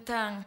cuentan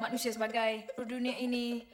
manusia sebagai dunia ini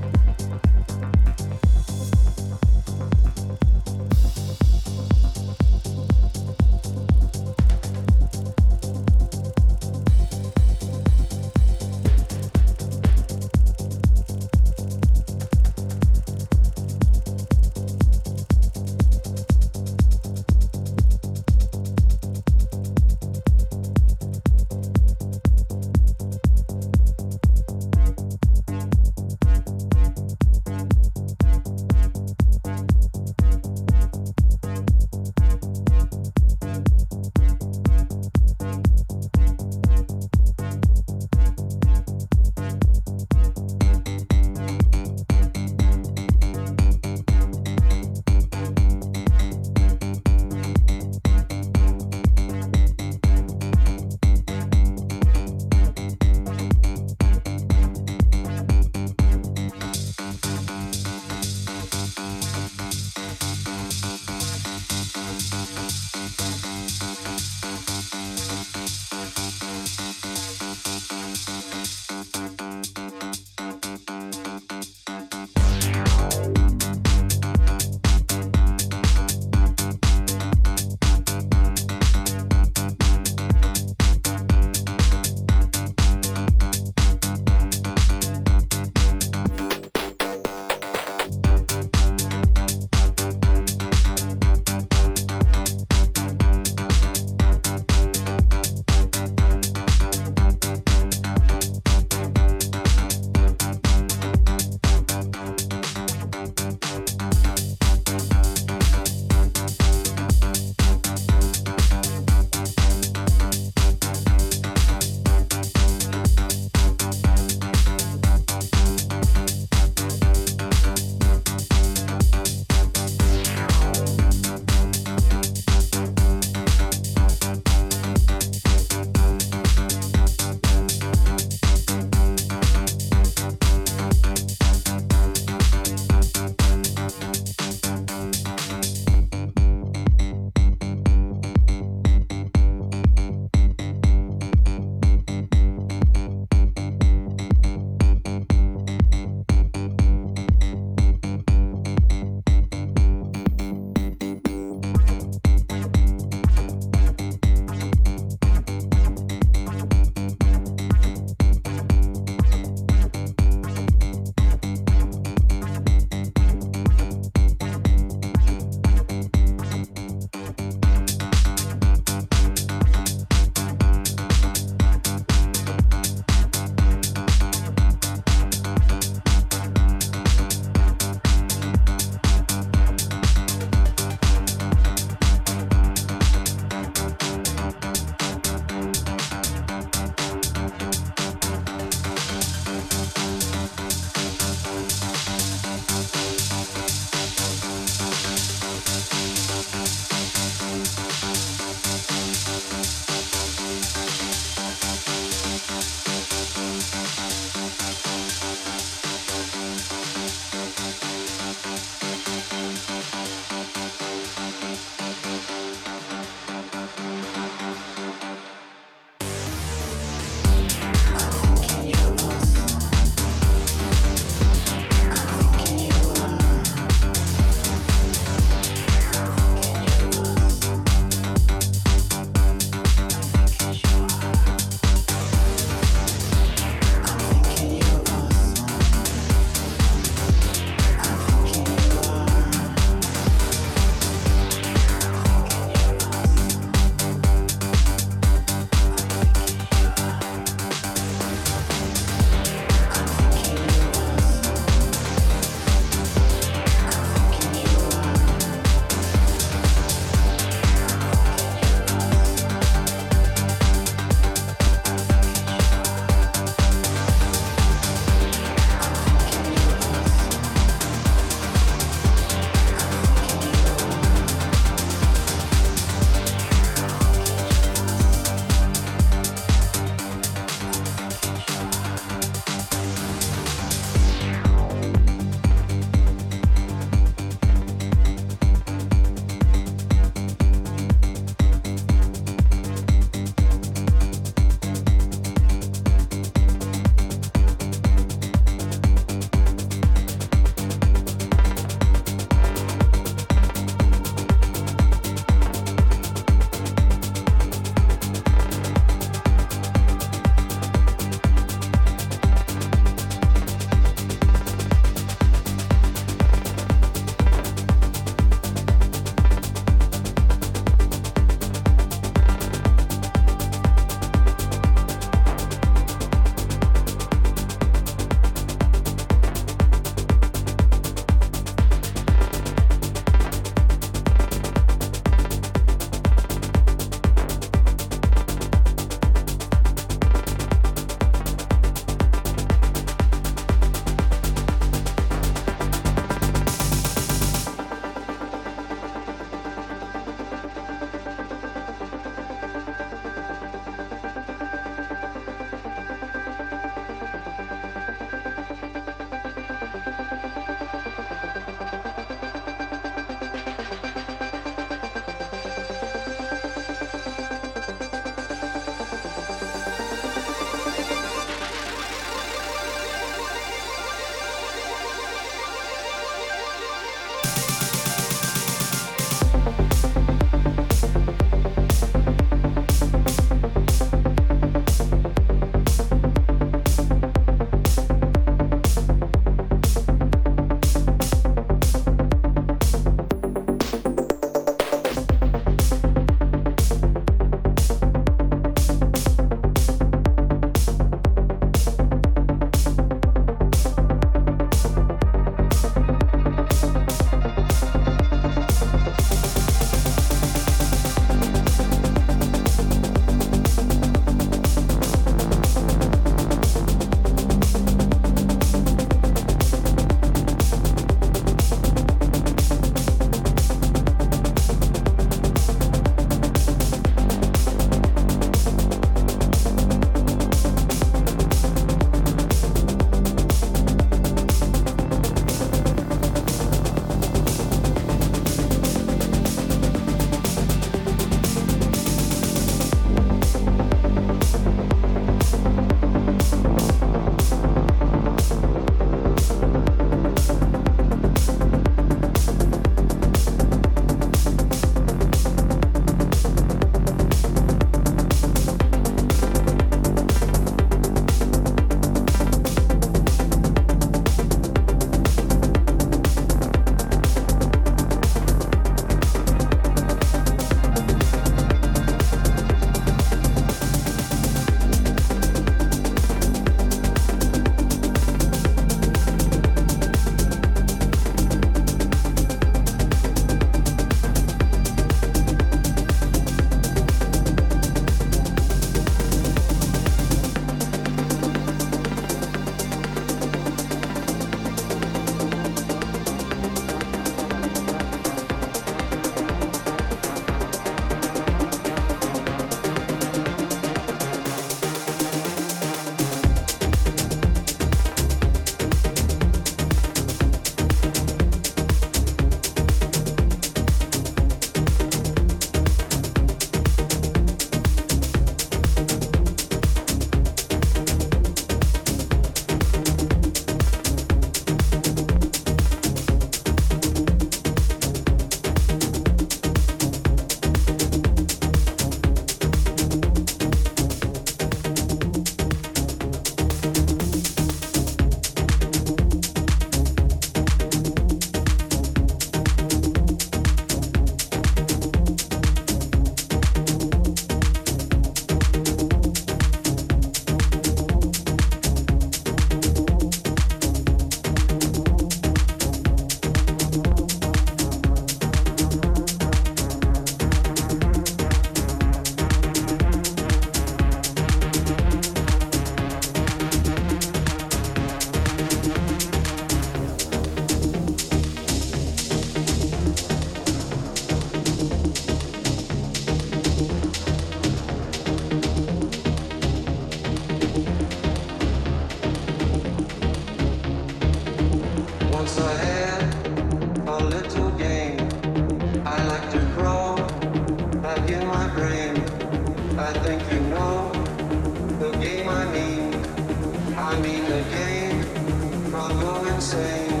I mean the game, I'll go insane.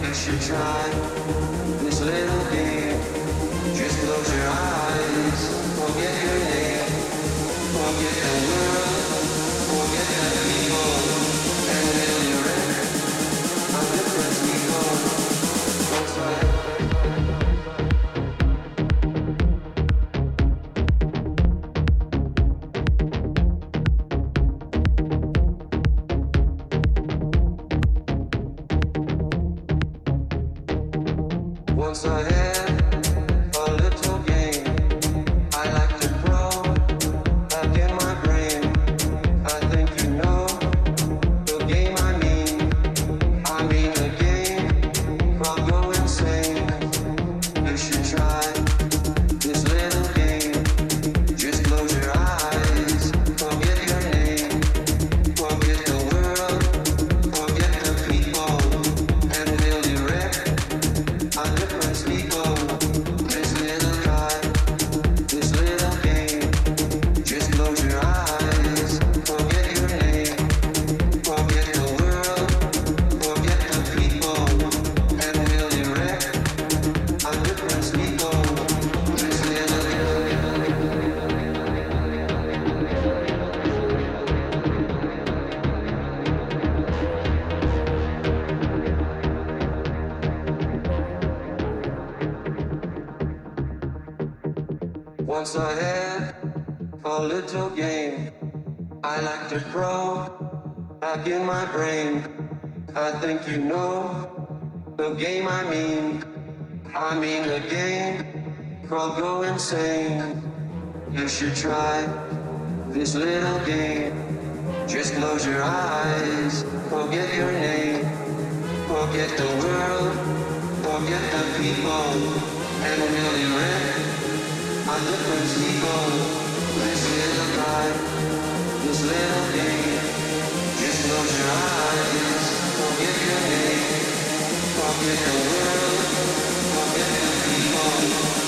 You should try. saying You should try this little game. Just close your eyes, forget your name, forget the world, forget the people, and really rent a different people. This little guy, this little game. Just close your eyes, forget your name, forget the world, forget the people.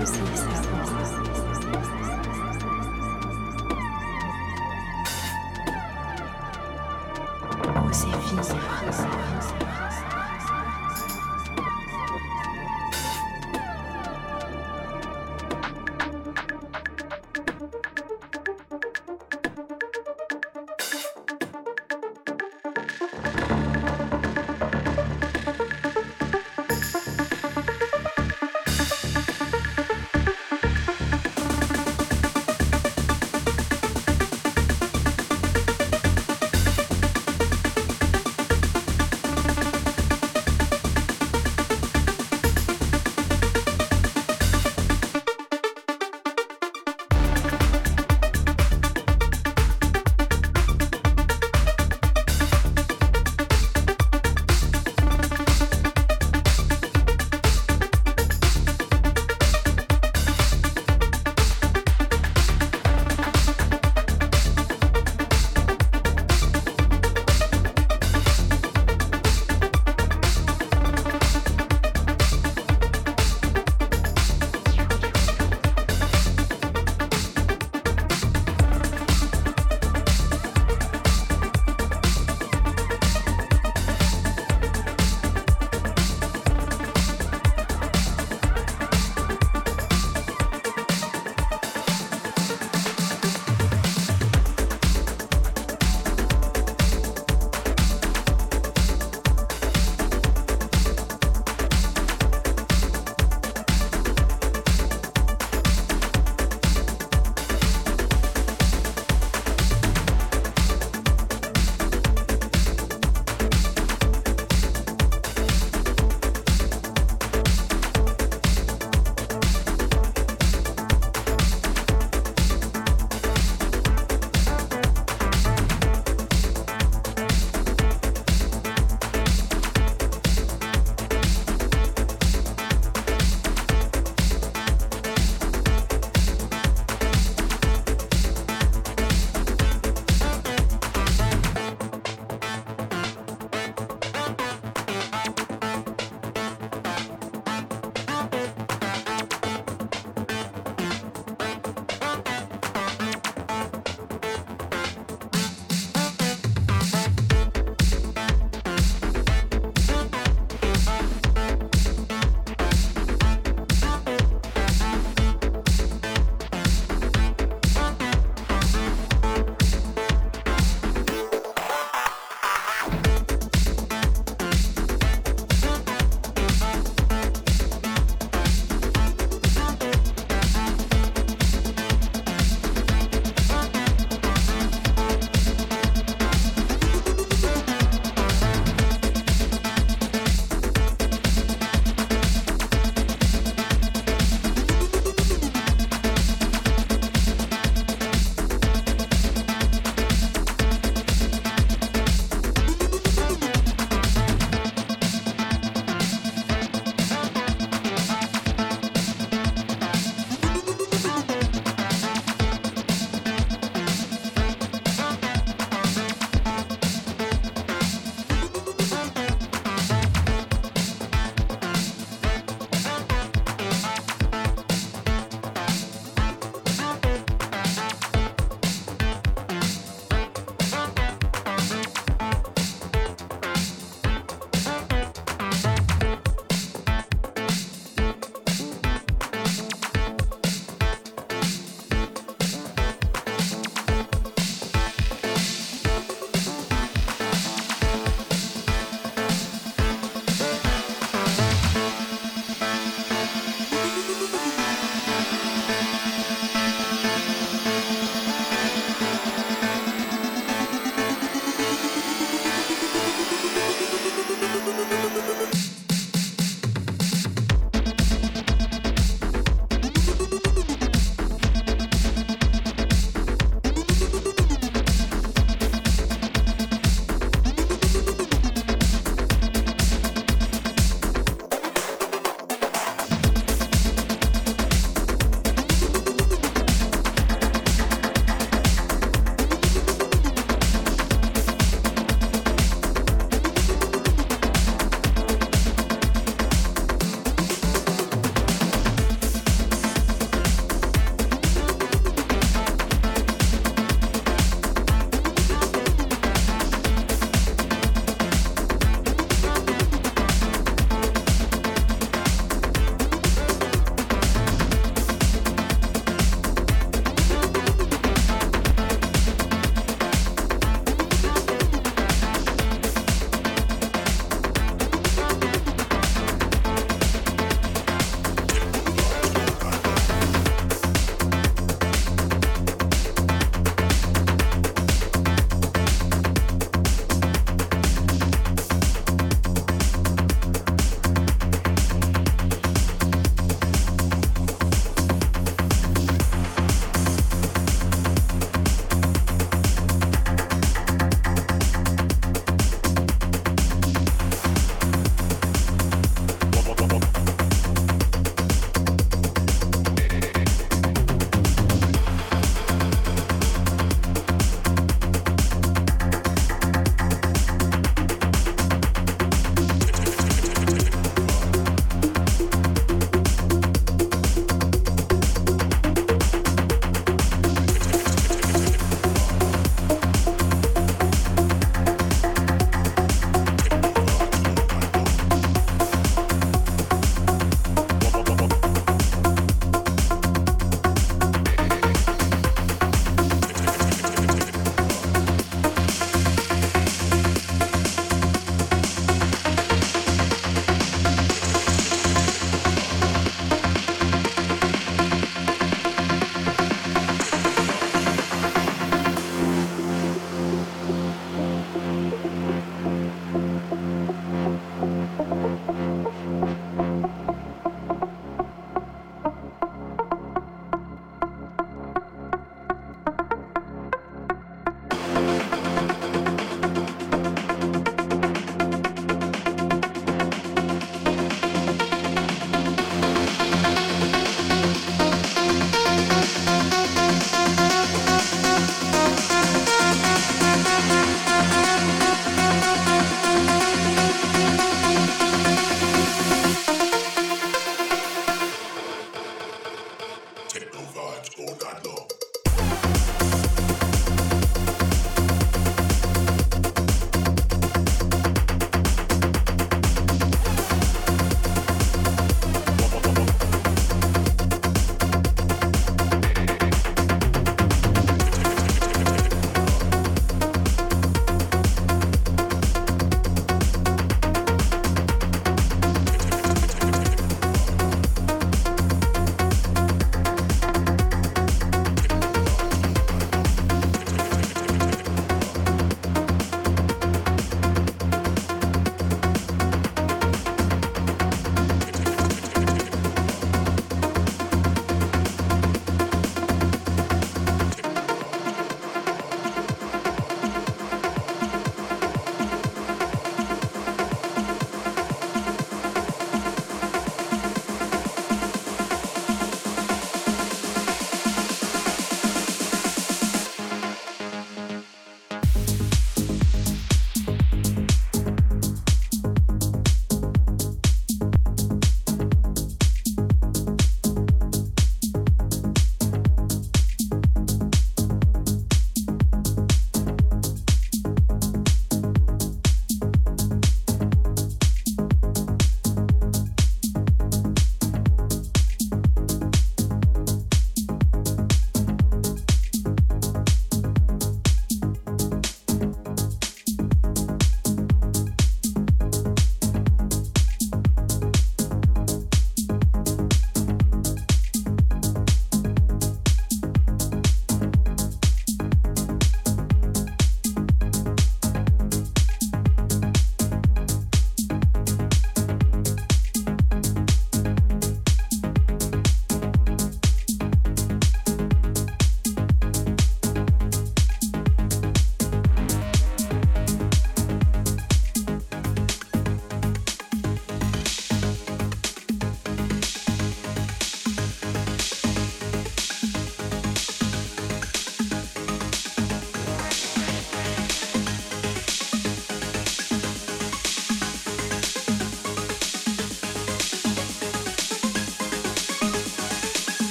Oasis.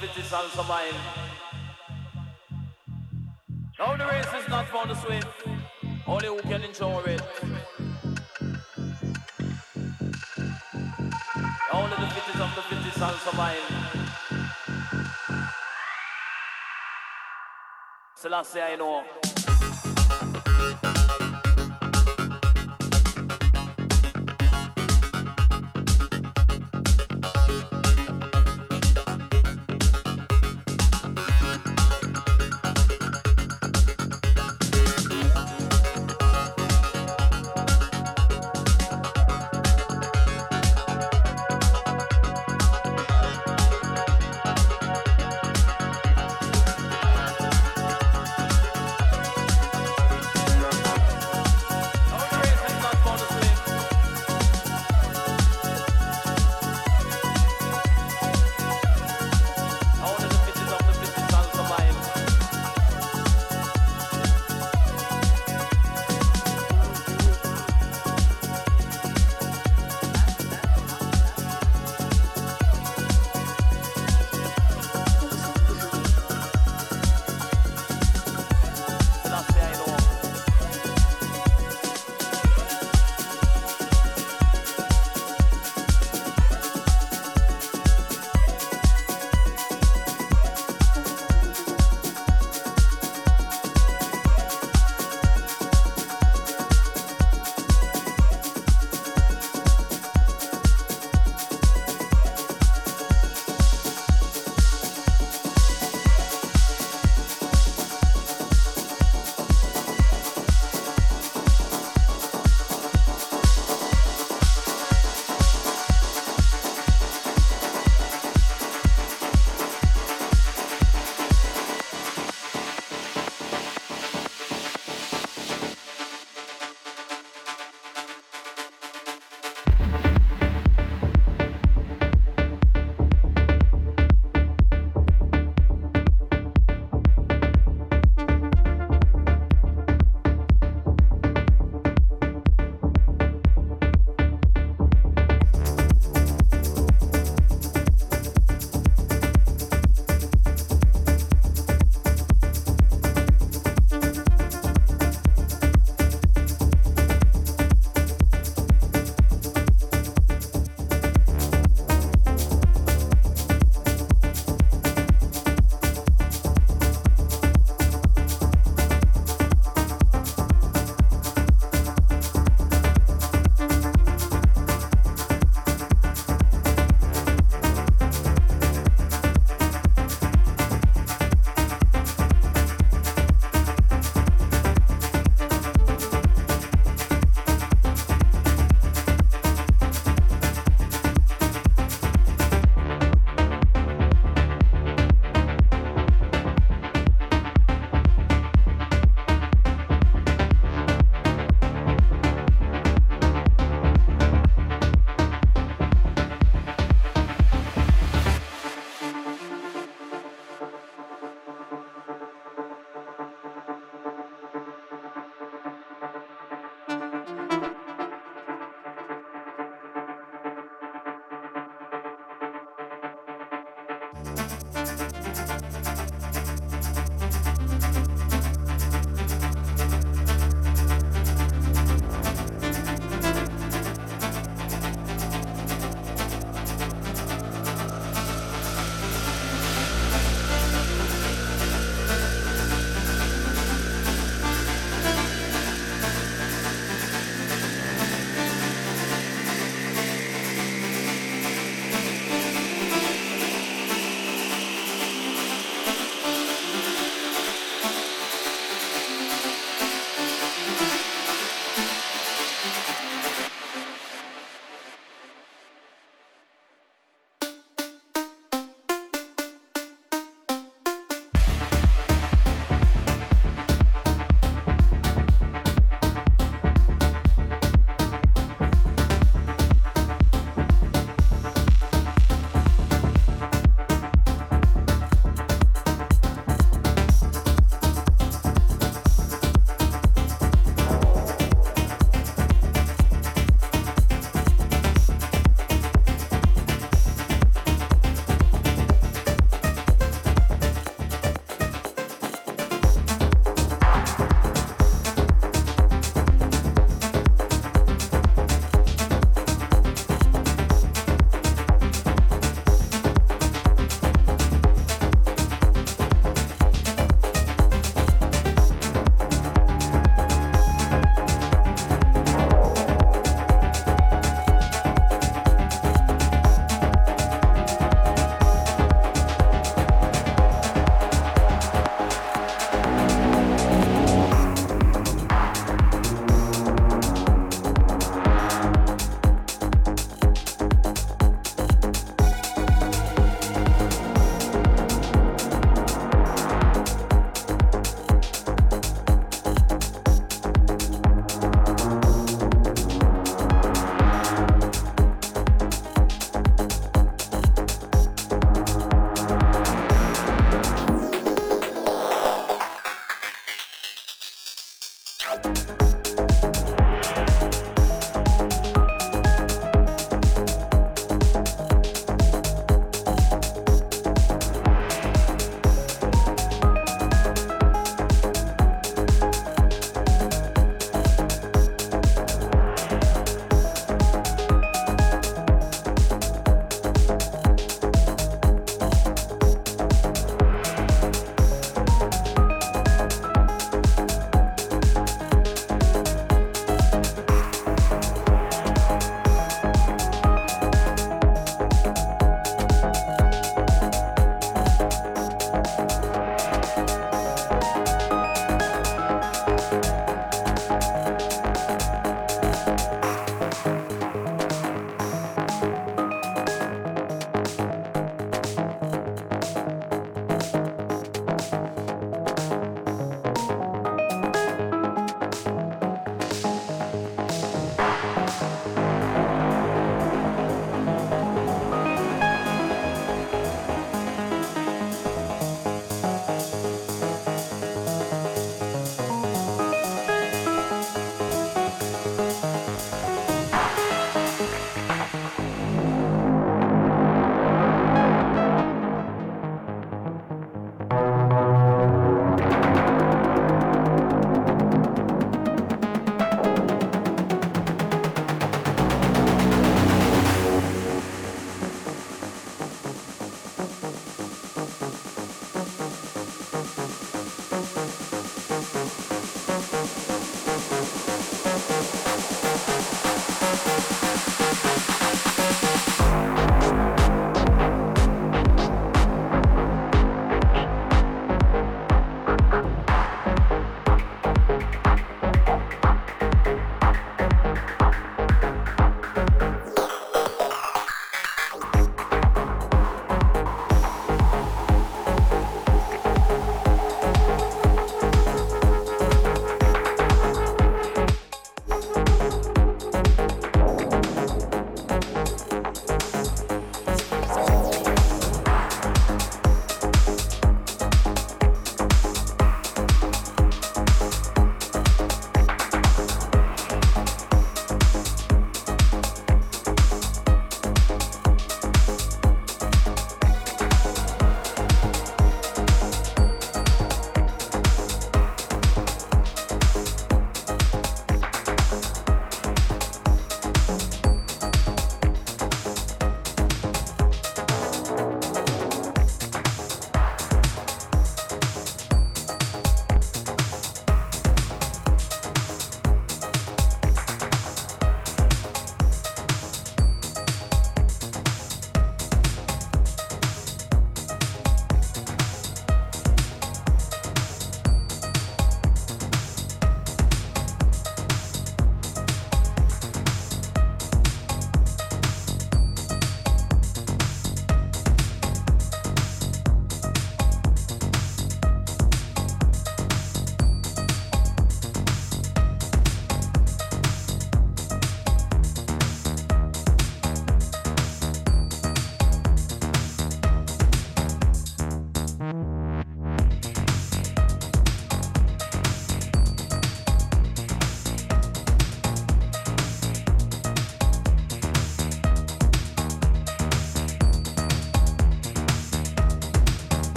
Fittest shall survive. Now the race is not for the swim. Only who can enjoy it. Only the fittest of the fittest shall survive. Selassie, I know.